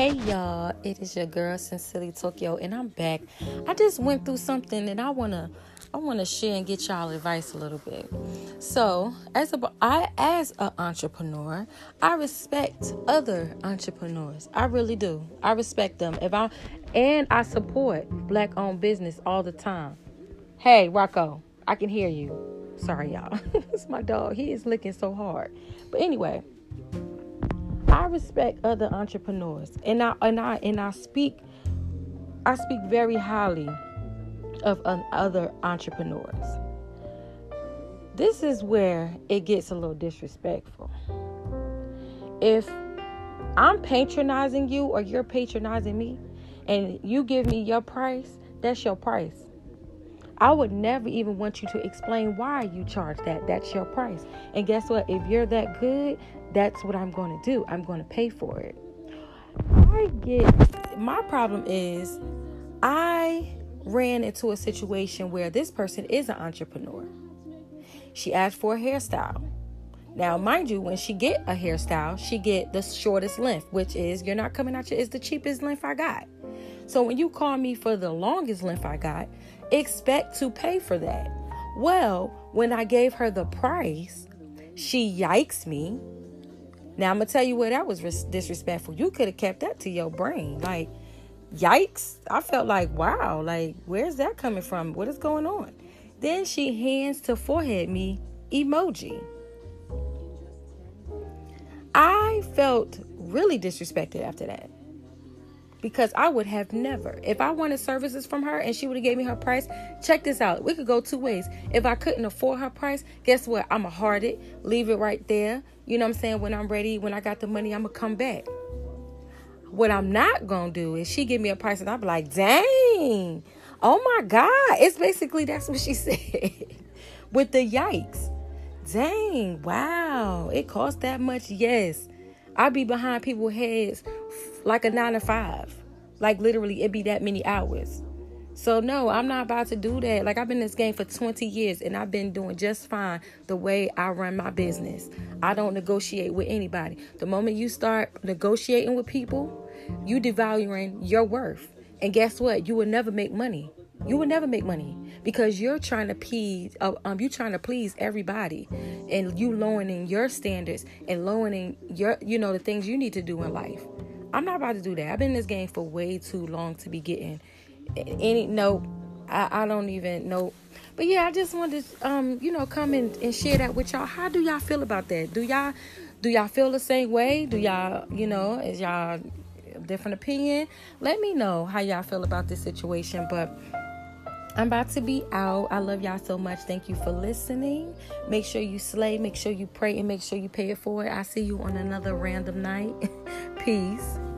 Hey y'all, it is your girl Sincerely Tokyo, and I'm back. I just went through something, and I wanna, I wanna share and get y'all advice a little bit. So, as a, I as an entrepreneur, I respect other entrepreneurs. I really do. I respect them. If I, and I support black-owned business all the time. Hey, Rocco, I can hear you. Sorry, y'all. it's my dog. He is licking so hard. But anyway. I respect other entrepreneurs, and I and I and I speak, I speak very highly of um, other entrepreneurs. This is where it gets a little disrespectful. If I'm patronizing you or you're patronizing me, and you give me your price, that's your price. I would never even want you to explain why you charge that. That's your price. And guess what? If you're that good, that's what I'm going to do. I'm going to pay for it. I get my problem is I ran into a situation where this person is an entrepreneur. She asked for a hairstyle. Now, mind you, when she get a hairstyle, she get the shortest length, which is you're not coming out your is the cheapest length I got. So when you call me for the longest length I got, expect to pay for that. Well, when I gave her the price, she yikes me. Now I'm gonna tell you what that was disrespectful. You could have kept that to your brain. Like, yikes! I felt like, wow, like where's that coming from? What is going on? Then she hands to forehead me emoji. I felt really disrespected after that because I would have never. If I wanted services from her and she would have gave me her price, check this out. We could go two ways. If I couldn't afford her price, guess what? I'm a hard it, leave it right there. You know what I'm saying? When I'm ready, when I got the money, I'm gonna come back. What I'm not gonna do is she give me a price and I'll be like, dang, oh my God. It's basically that's what she said. With the yikes. Dang, wow. It cost that much. Yes. I be behind people's heads like a nine to five. Like literally, it'd be that many hours. So no, I'm not about to do that. Like I've been in this game for 20 years and I've been doing just fine the way I run my business. I don't negotiate with anybody. The moment you start negotiating with people, you devaluing your worth. And guess what? You will never make money. You will never make money because you're trying to please uh, um you trying to please everybody and you lowering your standards and lowering your you know the things you need to do in life i'm not about to do that i've been in this game for way too long to be getting any no i, I don't even know but yeah i just wanted to um you know come and, and share that with y'all how do y'all feel about that do y'all do y'all feel the same way do y'all you know is y'all different opinion let me know how y'all feel about this situation but I'm about to be out. I love y'all so much. Thank you for listening. Make sure you slay, make sure you pray, and make sure you pay it forward. I see you on another random night. Peace.